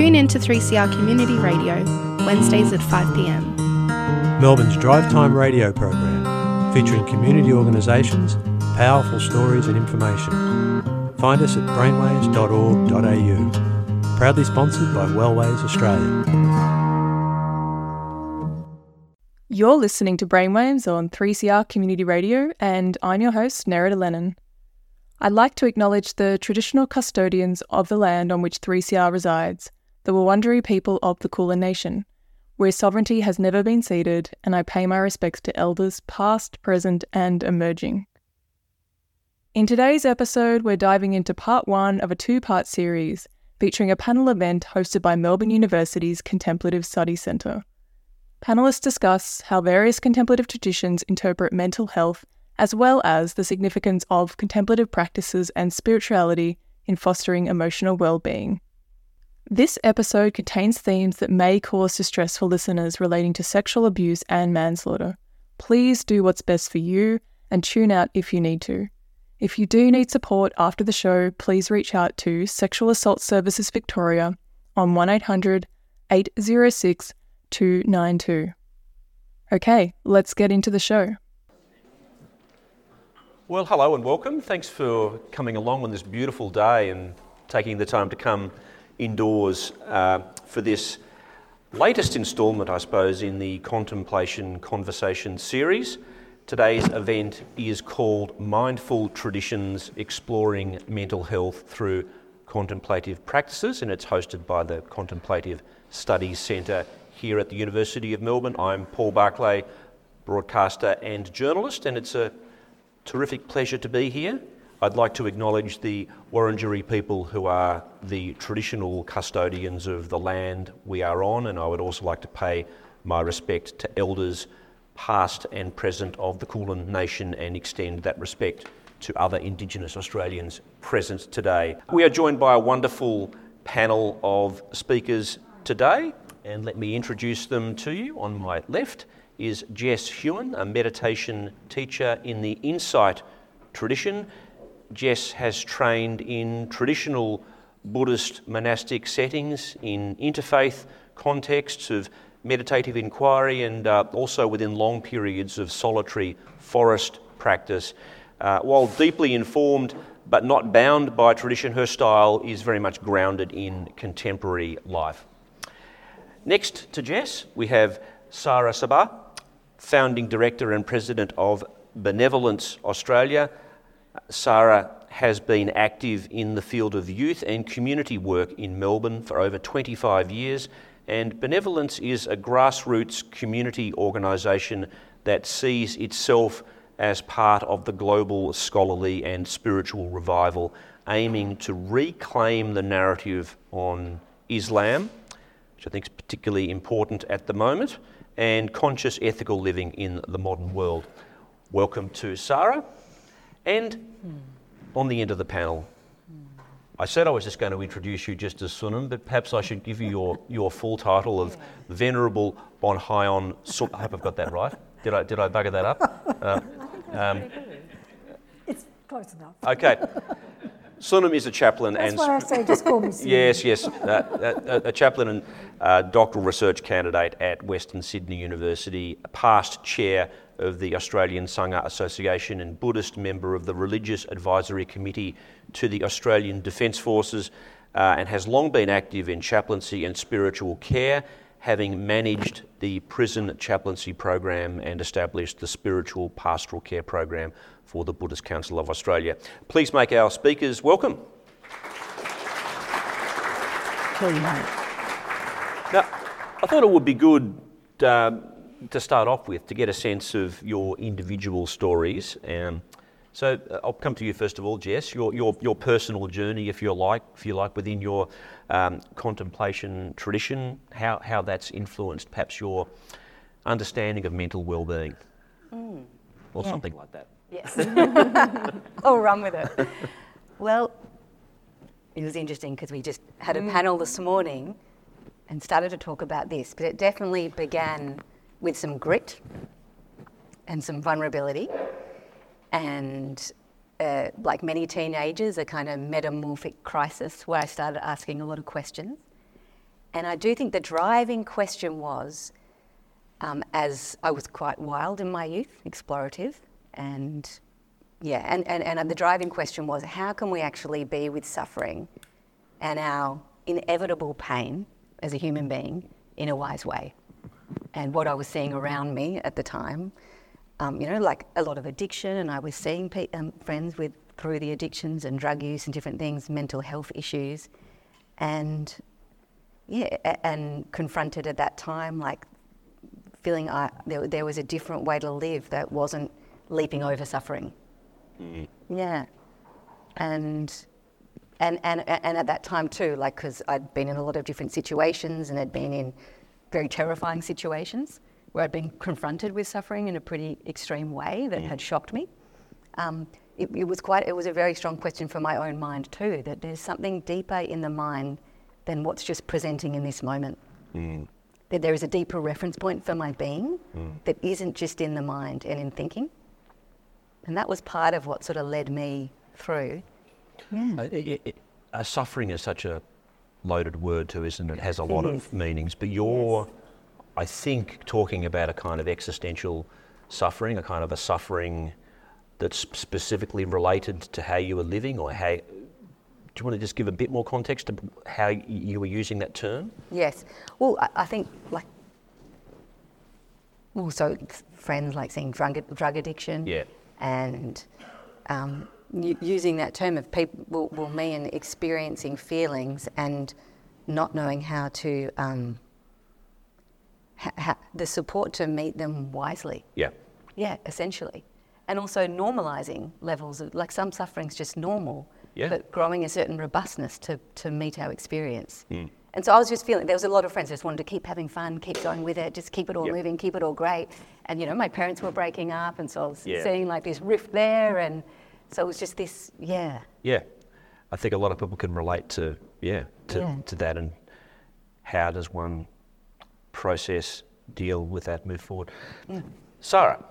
Tune in to 3CR Community Radio, Wednesdays at 5pm. Melbourne's Drive Time radio program, featuring community organisations, powerful stories and information. Find us at brainwaves.org.au. Proudly sponsored by Wellways Australia. You're listening to Brainwaves on 3CR Community Radio, and I'm your host, Nerida Lennon. I'd like to acknowledge the traditional custodians of the land on which 3CR resides, the Wurundjeri people of the Kulin Nation, where sovereignty has never been ceded, and I pay my respects to elders past, present, and emerging. In today's episode, we're diving into part one of a two part series featuring a panel event hosted by Melbourne University's Contemplative Study Centre. Panelists discuss how various contemplative traditions interpret mental health as well as the significance of contemplative practices and spirituality in fostering emotional well-being. This episode contains themes that may cause distress for listeners relating to sexual abuse and manslaughter. Please do what's best for you and tune out if you need to. If you do need support after the show, please reach out to Sexual Assault Services Victoria on 1800 806 292. Okay, let's get into the show. Well, hello and welcome. Thanks for coming along on this beautiful day and taking the time to come indoors uh, for this latest instalment, I suppose, in the Contemplation Conversation series. Today's event is called Mindful Traditions Exploring Mental Health Through Contemplative Practices, and it's hosted by the Contemplative Studies Centre here at the University of Melbourne. I'm Paul Barclay, broadcaster and journalist, and it's a terrific pleasure to be here. I'd like to acknowledge the Wurundjeri people who are the traditional custodians of the land we are on, and I would also like to pay my respect to elders past and present of the Kulin Nation and extend that respect to other Indigenous Australians present today. We are joined by a wonderful panel of speakers today, and let me introduce them to you. On my left is Jess Huon, a meditation teacher in the Insight tradition. Jess has trained in traditional Buddhist monastic settings, in interfaith contexts of meditative inquiry, and uh, also within long periods of solitary forest practice. Uh, while deeply informed but not bound by tradition, her style is very much grounded in contemporary life. Next to Jess, we have Saara Sabbagh, founding director and president of Benevolence Australia. Saara has been active in the field of youth and community work in Melbourne for over 25 years, and Benevolence is a grassroots community organisation that sees itself as part of the global scholarly and spiritual revival, aiming to reclaim the narrative on Islam, which I think is particularly important at the moment, and conscious ethical living in the modern world. Welcome to Saara. And on the end of the panel, I said I was just going to introduce you just as Sunim, but perhaps I should give you your, your full title of Venerable BomHyon Sun. I hope I've got that right. Did I, did I bugger that up? Uh, um, it's close enough. Okay. Sunim is a chaplain That's and why I say just call me Sunim. Yes, yes. Uh, a, a chaplain and uh, doctoral research candidate at Western Sydney University, a past chair of the Australian Sangha Association and Buddhist member of the Religious Advisory Committee to the Australian Defence Forces, uh, and has long been active in chaplaincy and spiritual care, having managed the prison chaplaincy program and established the spiritual pastoral care program for the Buddhist Council of Australia. Please make our speakers welcome. Now, I thought it would be good uh, to start off with to get a sense of your individual stories. Um, So uh, I'll come to you first of all, Jess. Your, your, your personal journey, if you like, if you like, within your um, contemplation tradition, how, how that's influenced perhaps your understanding of mental well-being, or Yeah. something like that. Yes. I'll run with it. Well, it was interesting because we just had a panel this morning and started to talk about this, but it definitely began with some grit and some vulnerability. And uh, like many teenagers, a kind of metamorphic crisis where I started asking a lot of questions. And I do think the driving question was um, as I was quite wild in my youth, explorative, and yeah, and, and, and the driving question was how can we actually be with suffering and our inevitable pain as a human being in a wise way? And what I was seeing around me at the time, um, you know, like a lot of addiction, and I was seeing pe- um, friends with through the addictions and drug use and different things, mental health issues, and yeah, a- and confronted at that time like feeling I, there, there was a different way to live that wasn't leaping over suffering. Yeah, and and and and at that time too, like because I'd been in a lot of different situations and had been in very terrifying situations where I'd been confronted with suffering in a pretty extreme way that had shocked me. Um, it, it was quite it was a very strong question for my own mind too that there's something deeper in the mind than what's just presenting in this moment that there is a deeper reference point for my being that isn't just in the mind and in thinking. And that was part of what sort of led me through. Uh, it- it- it- uh, suffering is such a loaded word too, isn't it? It has a lot of meanings. But you're, I think, talking about a kind of existential suffering, a kind of a suffering that's specifically related to how you were living, or how. Do you want to just give a bit more context to how you were using that term? Yes. Well, I, I think like also friends like seeing drug, drug addiction. Yeah. And um, using that term of people, well, me and experiencing feelings and not knowing how to, um, ha- ha- the support to meet them wisely. Yeah. Yeah, essentially. And also normalizing levels of, like some suffering's just normal, Yeah. but growing a certain robustness to, to meet our experience. Hmm. And so I was just feeling, there was a lot of friends just wanted to keep having fun, keep going with it, just keep it all Yep. moving, keep it all great. And, you know, my parents were breaking up, and so I was Yeah. seeing like this rift there. And so it was just this, yeah. Yeah, I think a lot of people can relate to yeah to, Yeah. to that and how does one process deal with that move forward. Saara,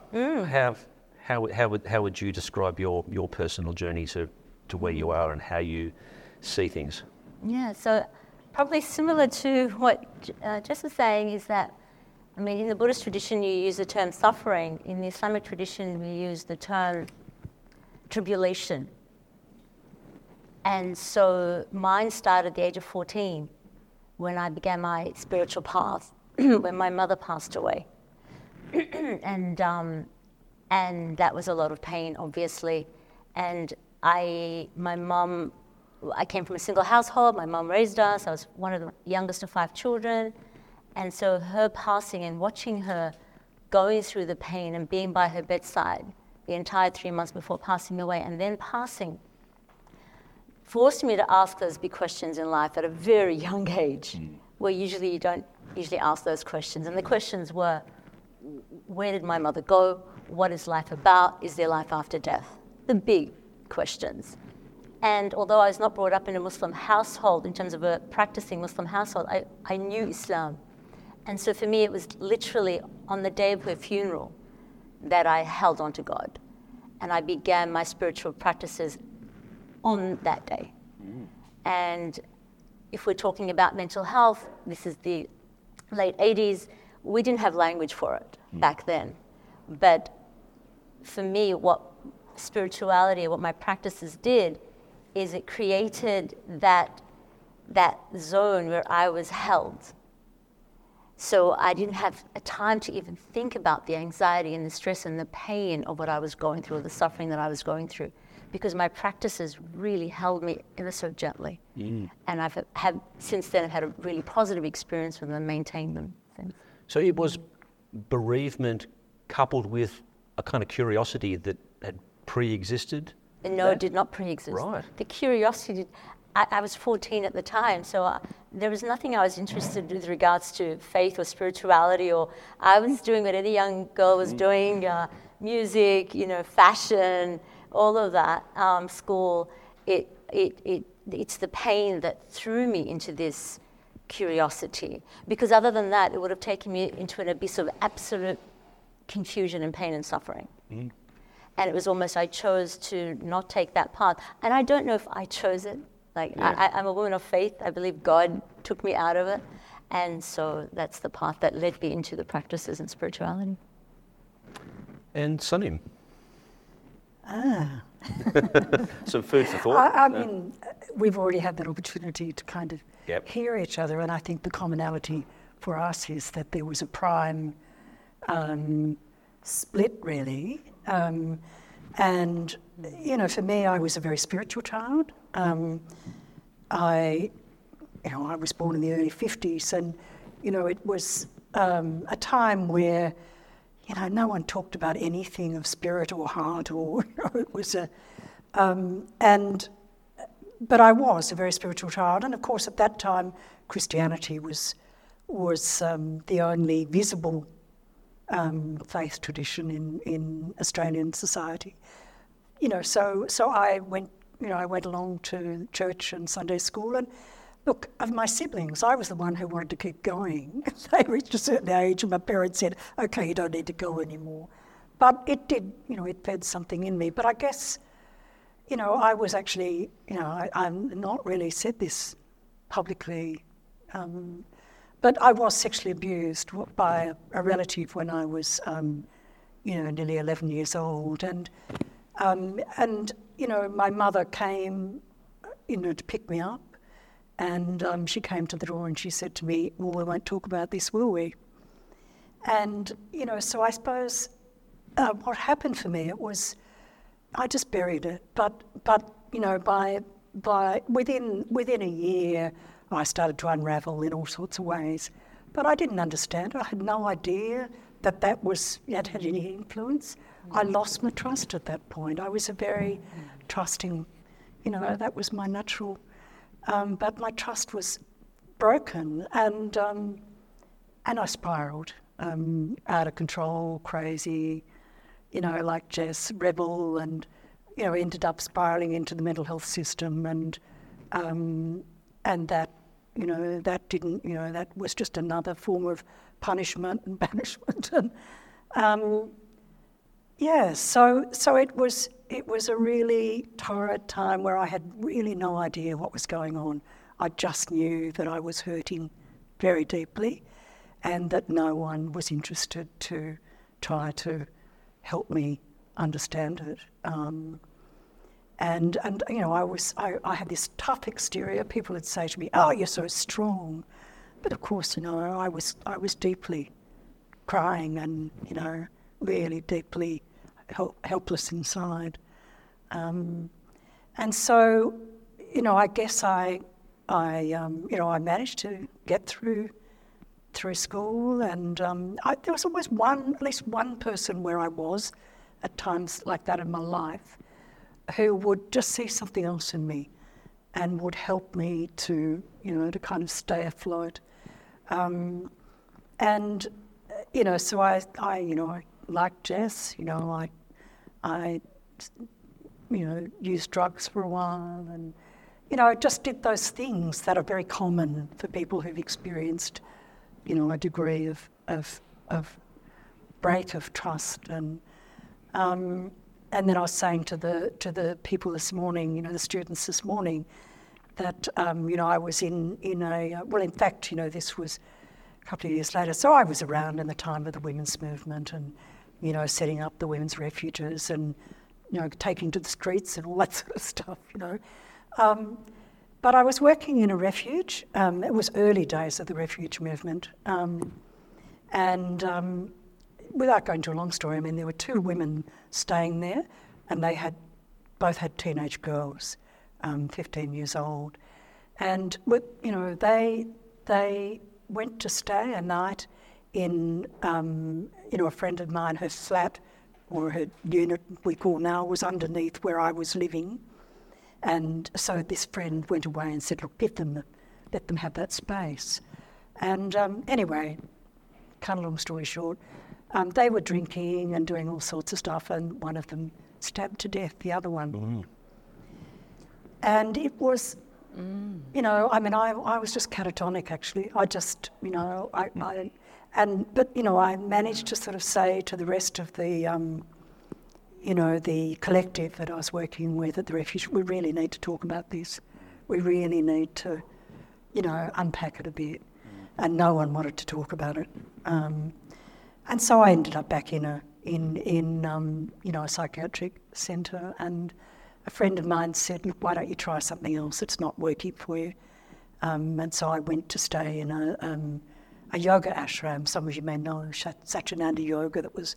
how how would- how would how would you describe your your personal journey to to where you are and how you see things? Yeah, so probably similar to what uh, Jess was saying is that, I mean, in the Buddhist tradition, you use the term suffering. In the Islamic tradition, we use the term tribulation. And so mine started at the age of 14 when I began my spiritual path, when my mother passed away. and, um, and that was a lot of pain, obviously. And I, my mum, I came from a single household. My mum raised us. I was one of the youngest of five children. And so her passing and watching her going through the pain and being by her bedside the entire three months before passing away and then passing forced me to ask those big questions in life at a very young age, mm. where usually you don't usually ask those questions. And the questions were, where did my mother go? What is life about? Is there life after death? The big questions. And although I was not brought up in a Muslim household, in terms of a practicing Muslim household, I, I knew Islam. And so for me, it was literally on the day of her funeral that I held on to God. And I began my spiritual practices on that day. Mm. And if we're talking about mental health, this is the late 80s, we didn't have language for it mm. back then. But for me, what spirituality, what my practices did, is it created that, that zone where I was held. So I didn't have a time to even think about the anxiety and the stress and the pain of what I was going through, or the suffering that I was going through, because my practices really held me ever so gently. Mm. And I've had since then I've had a really positive experience with them, and maintained them. since. So it was bereavement coupled with a kind of curiosity that had pre-existed. No, that? it did not pre-exist. Right. The curiosity. Did, I, I was 14 at the time, so uh, there was nothing I was interested in with regards to faith or spirituality. Or I was doing what any young girl was doing: uh, music, you know, fashion, all of that. Um, school. It, it, it, it's the pain that threw me into this curiosity. Because other than that, it would have taken me into an abyss of absolute confusion and pain and suffering. And it was almost I chose to not take that path. And I don't know if I chose it. Like, I, I, I'm a woman of faith. I believe God took me out of it. And so that's the path that led me into the practices and spirituality. And Sunim. Ah. Some food for thought. I, I mean, uh, we've already had that opportunity to kind of Yep. hear each other, and I think the commonality for us is that there was a prime um, split, really. Um, and, you know, for me, I was a very spiritual child. Um, I, you know, I was born in the early 50s, and, you know, it was um, a time where, you know, no one talked about anything of spirit or heart, or you know, it was a, um, and but I was a very spiritual child, and of course, at that time, Christianity was was um, the only visible um, faith tradition in, in Australian society. You know, so so I went, you know, I went along to church and Sunday school, and look, of my siblings, I was the one who wanted to keep going. they reached a certain age, and my parents said, "Okay, you don't need to go anymore." But it did, you know, it fed something in me. But I guess you know, I was actually, you know, I, I'm not really said this publicly, um, but I was sexually abused by a, relative when I was, um, you know, nearly 11 years old, and um, and you know, my mother came, you know, to pick me up, and um, she came to the door and she said to me, "Well, we won't talk about this, will we?" And you know, so I suppose uh, what happened for me it was. I just buried it. But but you know, by by within within a year, I started to unravel in all sorts of ways. But I didn't understand. I had no idea that that was that had any influence. I lost my trust at that point. I was a very trusting, you know, that was my natural. Um, but my trust was broken, and um, and I spiraled um, out of control, crazy you know, like Jess, rebel, and you know, ended up spiraling into the mental health system, and um, and that, you know, that didn't, you know, that was just another form of punishment and banishment, and um, yeah, so so it was it was a really torrid time where I had really no idea what was going on. I just knew that I was hurting very deeply, and that no one was interested to try to help me understand it. Um, and and you know, I was I, I had this tough exterior. People would say to me, "Oh, you're so strong," but of course, you know, I was I was deeply crying and you know, really deeply hel- helpless inside. Um, and so, you know, I guess I I um, you know I managed to get through through school, and um, I, there was always one, at least one person where I was at times like that in my life, who would just see something else in me, and would help me to, you know, to kind of stay afloat. Um, and uh, you know, so I, I, you know, I like Jess. You know, I, I, you know, used drugs for a while, and you know, I just did those things that are very common for people who've experienced you know, a degree of, of, of break of trust. And, um, and then I was saying to the, to the people this morning, you know, the students this morning, that, um, you know, I was in, in a, uh, well, in fact, you know, this was a couple of years later. So I was around in the time of the women's movement and, you know, setting up the women's refuges and, you know, taking to the streets and all that sort of stuff, you know. Um, but I was working in a refuge. Um, it was early days of the refuge movement. Um, and um, without going to a long story, I mean, there were two women staying there, and they had both had teenage girls, um, 15 years old. And, you know, they, they went to stay a night in, um, you know, a friend of mine, her flat or her unit, we call now, was underneath where I was living. And so this friend went away and said, look, give them, let them have that space. And um, anyway, cut a long story short, um, they were drinking and doing all sorts of stuff, and one of them stabbed to death the other one. Mm. And it was, you know, I mean, I, I was just catatonic actually. I just, you know, I, I and but you know, I managed to sort of say to the rest of the, um, you know, the collective that I was working with at the refuge, we really need to talk about this. We really need to, you know, unpack it a bit. And no one wanted to talk about it. Um, and so I ended up back in a in in um, you know a psychiatric centre, and a friend of mine said, "Look, why don't you try something else? It's not working for you." Um, and so I went to stay in a um, a yoga ashram. Some of you may know Satyananda Yoga that was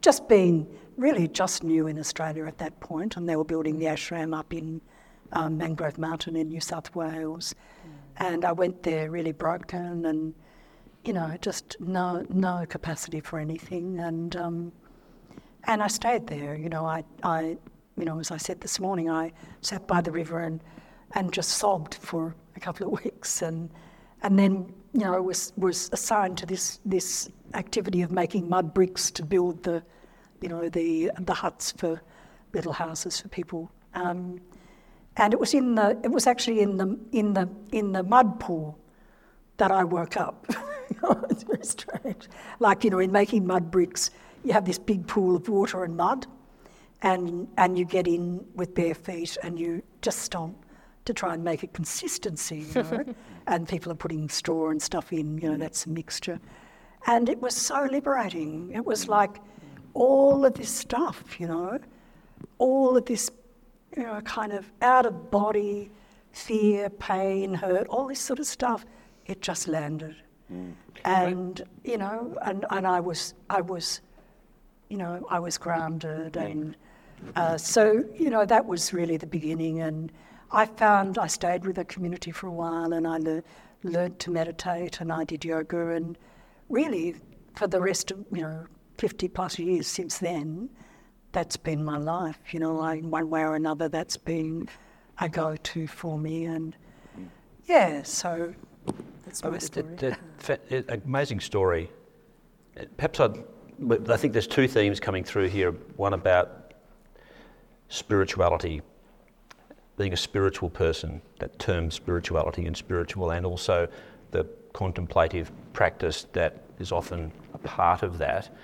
just being really just new in Australia at that point, and they were building the ashram up in um, Mangrove Mountain in New South Wales. And I went there really broken and you know, just no no capacity for anything, and um, and I stayed there. You know, I I you know, as I said this morning, I sat by the river and and just sobbed for a couple of weeks, and and then you know was was assigned to this this activity of making mud bricks to build the you know the the huts for little houses for people. Um, and it was in the it was actually in the in the in the mud pool that I woke up. it's very strange. Like, you know, in making mud bricks, you have this big pool of water and mud, and, and you get in with bare feet and you just stomp to try and make a consistency, you know. and people are putting straw and stuff in, you know, that's a mixture. And it was so liberating. It was like all of this stuff, you know, all of this, you know, kind of out of body fear, pain, hurt, all this sort of stuff. It just landed. Mm. And you know, and, and I was I was, you know, I was grounded, and uh, so you know that was really the beginning. And I found I stayed with the community for a while, and I le- learned to meditate, and I did yoga, and really for the rest of you know 50 plus years since then, that's been my life. You know, I, one way or another, that's been a go-to for me, and yeah, so that's oh, my story. It, it, it, amazing story. Perhaps I'd, I think there's two themes coming through here. One about spirituality, being a spiritual person, that term spirituality and spiritual, and also the contemplative practice that is often a part of that.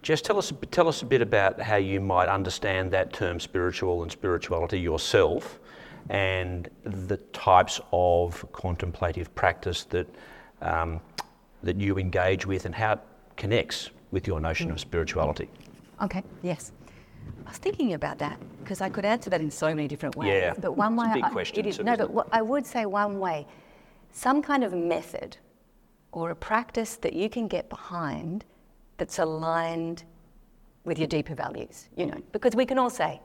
Just tell us, tell us a bit about how you might understand that term spiritual and spirituality yourself and the types of contemplative practice that, um, that you engage with and how it connects with your notion of spirituality. Okay, yes. I was thinking about that because I could answer that in so many different ways. Yeah, but one way, big question. I, it is, no, but what, I would say one way, some kind of method or a practice that you can get behind that's aligned with your deeper values. You know, because we can all say,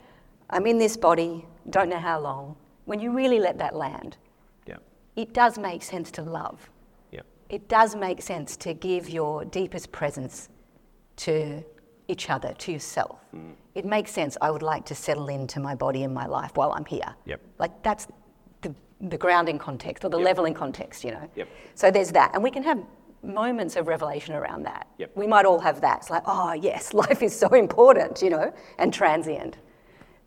"I'm in this body, don't know how long, when you really let that land, yeah. it does make sense to love. Yeah. It does make sense to give your deepest presence to each other, to yourself. Mm. It makes sense. I would like to settle into my body and my life while I'm here. Yep. Like that's the, the grounding context or the yep. leveling context, you know. Yep. So there's that. And we can have moments of revelation around that. Yep. We might all have that. It's like, oh, yes, life is so important, you know, and transient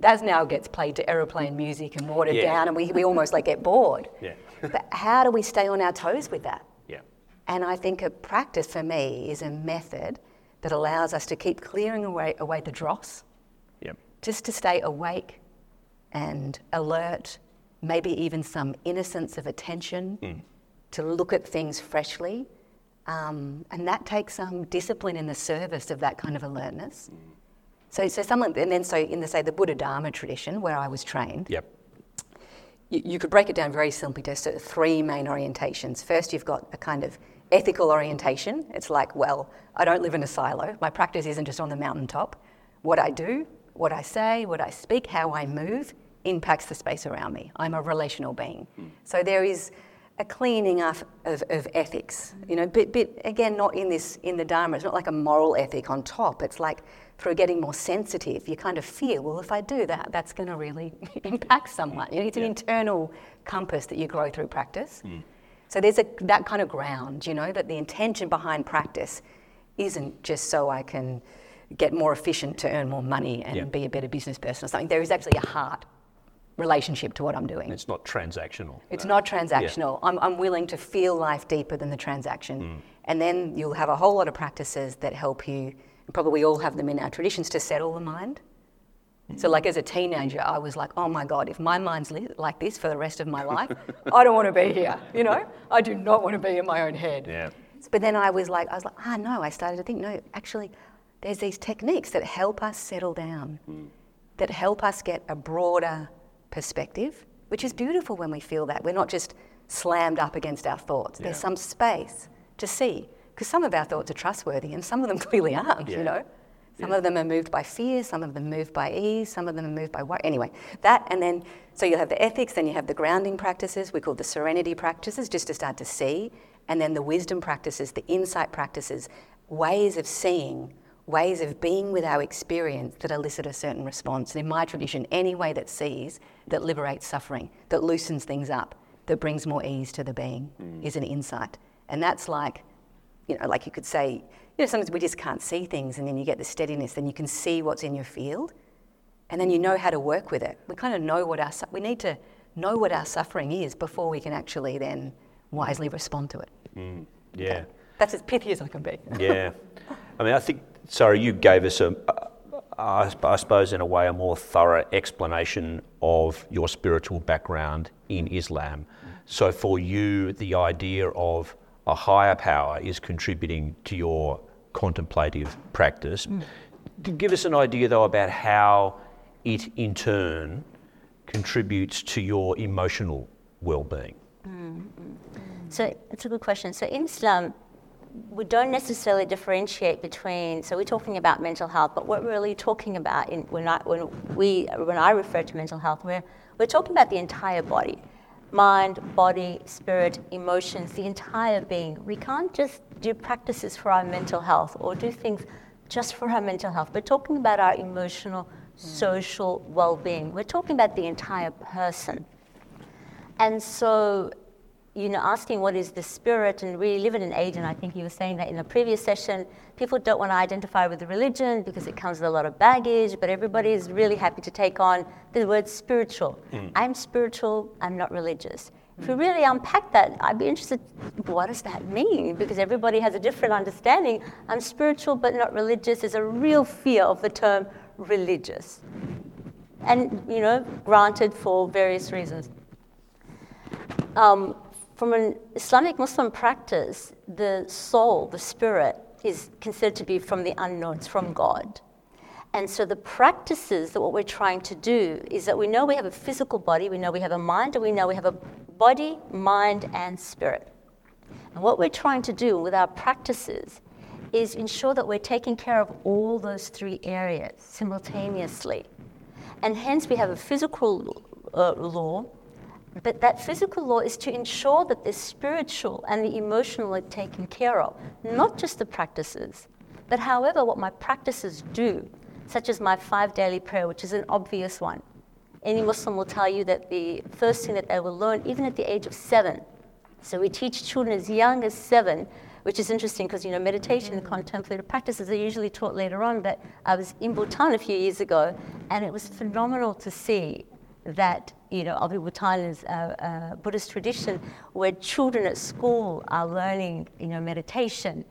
that now gets played to aeroplane music and watered yeah. down, and we, we almost like get bored. Yeah. but how do we stay on our toes with that? Yeah. And I think a practice for me is a method that allows us to keep clearing away, away the dross, yeah. just to stay awake and alert, maybe even some innocence of attention, mm. to look at things freshly. Um, and that takes some discipline in the service of that kind of alertness. Mm. So, so someone, and then so in the say the Buddha Dharma tradition where I was trained. Yep. You, you could break it down very simply to sort of three main orientations. First, you've got a kind of ethical orientation. It's like, well, I don't live in a silo. My practice isn't just on the mountaintop. What I do, what I say, what I speak, how I move impacts the space around me. I'm a relational being. Mm. So there is a cleaning up of, of ethics, you know, but, but again, not in this, in the Dharma, it's not like a moral ethic on top. It's like through getting more sensitive, you kind of feel, well, if I do that, that's going to really impact someone. You know, it's an internal compass that you grow through practice. Mm. So there's a, that kind of ground, you know, that the intention behind practice isn't just so I can get more efficient to earn more money and yeah. be a better business person or something. There is actually a heart relationship to what I'm doing. It's not transactional. It's no. not transactional. Yeah. I'm, I'm willing to feel life deeper than the transaction. Mm. And then you'll have a whole lot of practices that help you, probably we all have them in our traditions, to settle the mind. Mm. So, like as a teenager, I was like, oh my God, if my mind's li- like this for the rest of my life, I don't want to be here. You know, I do not want to be in my own head. Yeah. But then I was like, I was like, ah, no, I started to think, no, actually, there's these techniques that help us settle down, mm. that help us get a broader perspective, which is beautiful when we feel that. We're not just slammed up against our thoughts. Yeah. There's some space to see, because some of our thoughts are trustworthy and some of them clearly aren't, yeah. you know? Some yeah. of them are moved by fear, some of them moved by ease, some of them are moved by what? Anyway, that and then, so you'll have the ethics, then you have the grounding practices, we call the serenity practices, just to start to see, and then the wisdom practices, the insight practices, ways of seeing ways of being with our experience that elicit a certain response. And in my tradition, any way that sees, that liberates suffering, that loosens things up, that brings more ease to the being mm. is an insight. And that's like, you know, like you could say, you know, sometimes we just can't see things and then you get the steadiness, then you can see what's in your field and then you know how to work with it. We kind of know what our, we need to know what our suffering is before we can actually then wisely respond to it. Mm. Yeah. Okay. That's as pithy as I can be. yeah. I mean, I think sorry, you gave us a, I suppose, in a way, a more thorough explanation of your spiritual background in Islam. So, for you, the idea of a higher power is contributing to your contemplative practice. Mm. Give us an idea, though, about how it in turn contributes to your emotional well being. Mm-hmm. So, it's a good question. So, in Islam, we don't necessarily differentiate between, so we're talking about mental health, but what we're really talking about in, when, I, when, we, when I refer to mental health, we're, we're talking about the entire body mind, body, spirit, emotions, the entire being. We can't just do practices for our mental health or do things just for our mental health. We're talking about our emotional, hmm. social well being. We're talking about the entire person. And so you know, asking what is the spirit, and we live in an age, and I think you were saying that in a previous session, people don't want to identify with the religion because it comes with a lot of baggage, but everybody is really happy to take on the word spiritual. Mm. I'm spiritual, I'm not religious. If we really unpack that, I'd be interested, what does that mean? Because everybody has a different understanding. I'm spiritual but not religious is a real fear of the term religious. And, you know, granted for various reasons. Um, from an Islamic Muslim practice, the soul, the spirit, is considered to be from the unknown, it's from God. And so the practices that what we're trying to do is that we know we have a physical body, we know we have a mind, and we know we have a body, mind, and spirit. And what we're trying to do with our practices is ensure that we're taking care of all those three areas simultaneously. And hence we have a physical uh, law, but that physical law is to ensure that the spiritual and the emotional are taken care of, not just the practices. But however, what my practices do, such as my five daily prayer, which is an obvious one. Any Muslim will tell you that the first thing that they will learn, even at the age of seven, so we teach children as young as seven, which is interesting because you know meditation and contemplative practices are usually taught later on. But I was in Bhutan a few years ago, and it was phenomenal to see that you know, Abhibhutan is a, a, Buddhist tradition where children at school are learning, you know, meditation.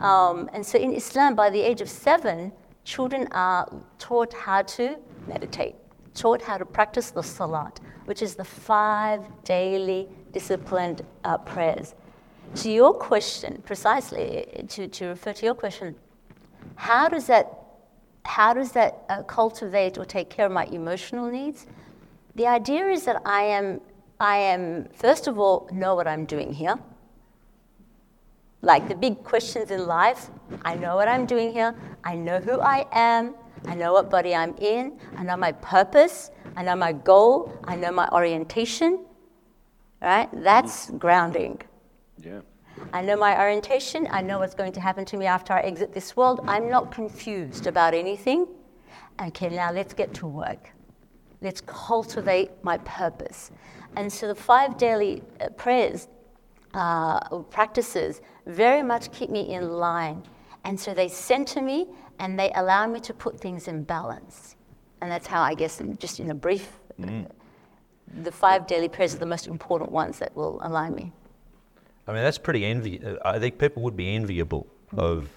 Um, and so in Islam, by the age of seven, children are taught how to meditate, taught how to practice the salat, which is the five daily disciplined uh, prayers. To your question, precisely, to, to refer to your question, how does that, how does that uh, cultivate or take care of my emotional needs? The idea is that I am, I am, first of all, know what I'm doing here. Like the big questions in life, I know what I'm doing here. I know who I am. I know what body I'm in. I know my purpose. I know my goal. I know my orientation. right? That's grounding. Yeah. I know my orientation. I know what's going to happen to me after I exit this world. I'm not confused about anything. Okay, now let's get to work. Let's cultivate my purpose. And so the five daily uh, prayers, uh, practices, very much keep me in line. And so they center me and they allow me to put things in balance. And that's how I guess, just in a brief, Mm. the five daily prayers are the most important ones that will align me. I mean, that's pretty envy. uh, I think people would be enviable of.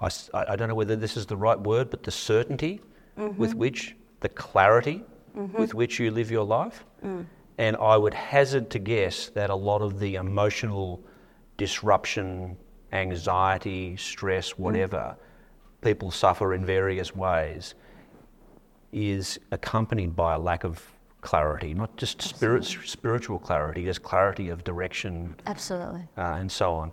I, I don't know whether this is the right word, but the certainty with which, the clarity mm-hmm. with which you live your life. Mm. And I would hazard to guess that a lot of the emotional disruption, anxiety, stress, mm. whatever people suffer in various ways is accompanied by a lack of clarity, not just spirit, spiritual clarity, there's clarity of direction Absolutely. uh, and so on.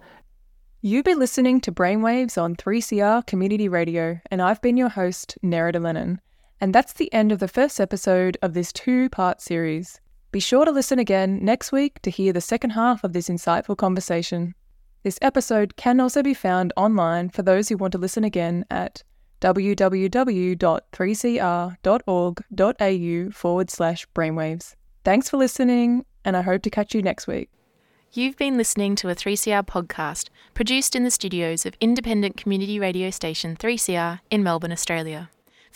You've been listening to Brainwaves on 3CR Community Radio, and I've been your host, Nerida Lennon. And that's the end of the first episode of this two part series. Be sure to listen again next week to hear the second half of this insightful conversation. This episode can also be found online for those who want to listen again at www.3cr.org.au forward slash brainwaves. Thanks for listening, and I hope to catch you next week. You've been listening to a 3CR podcast produced in the studios of independent community radio station 3CR in Melbourne, Australia.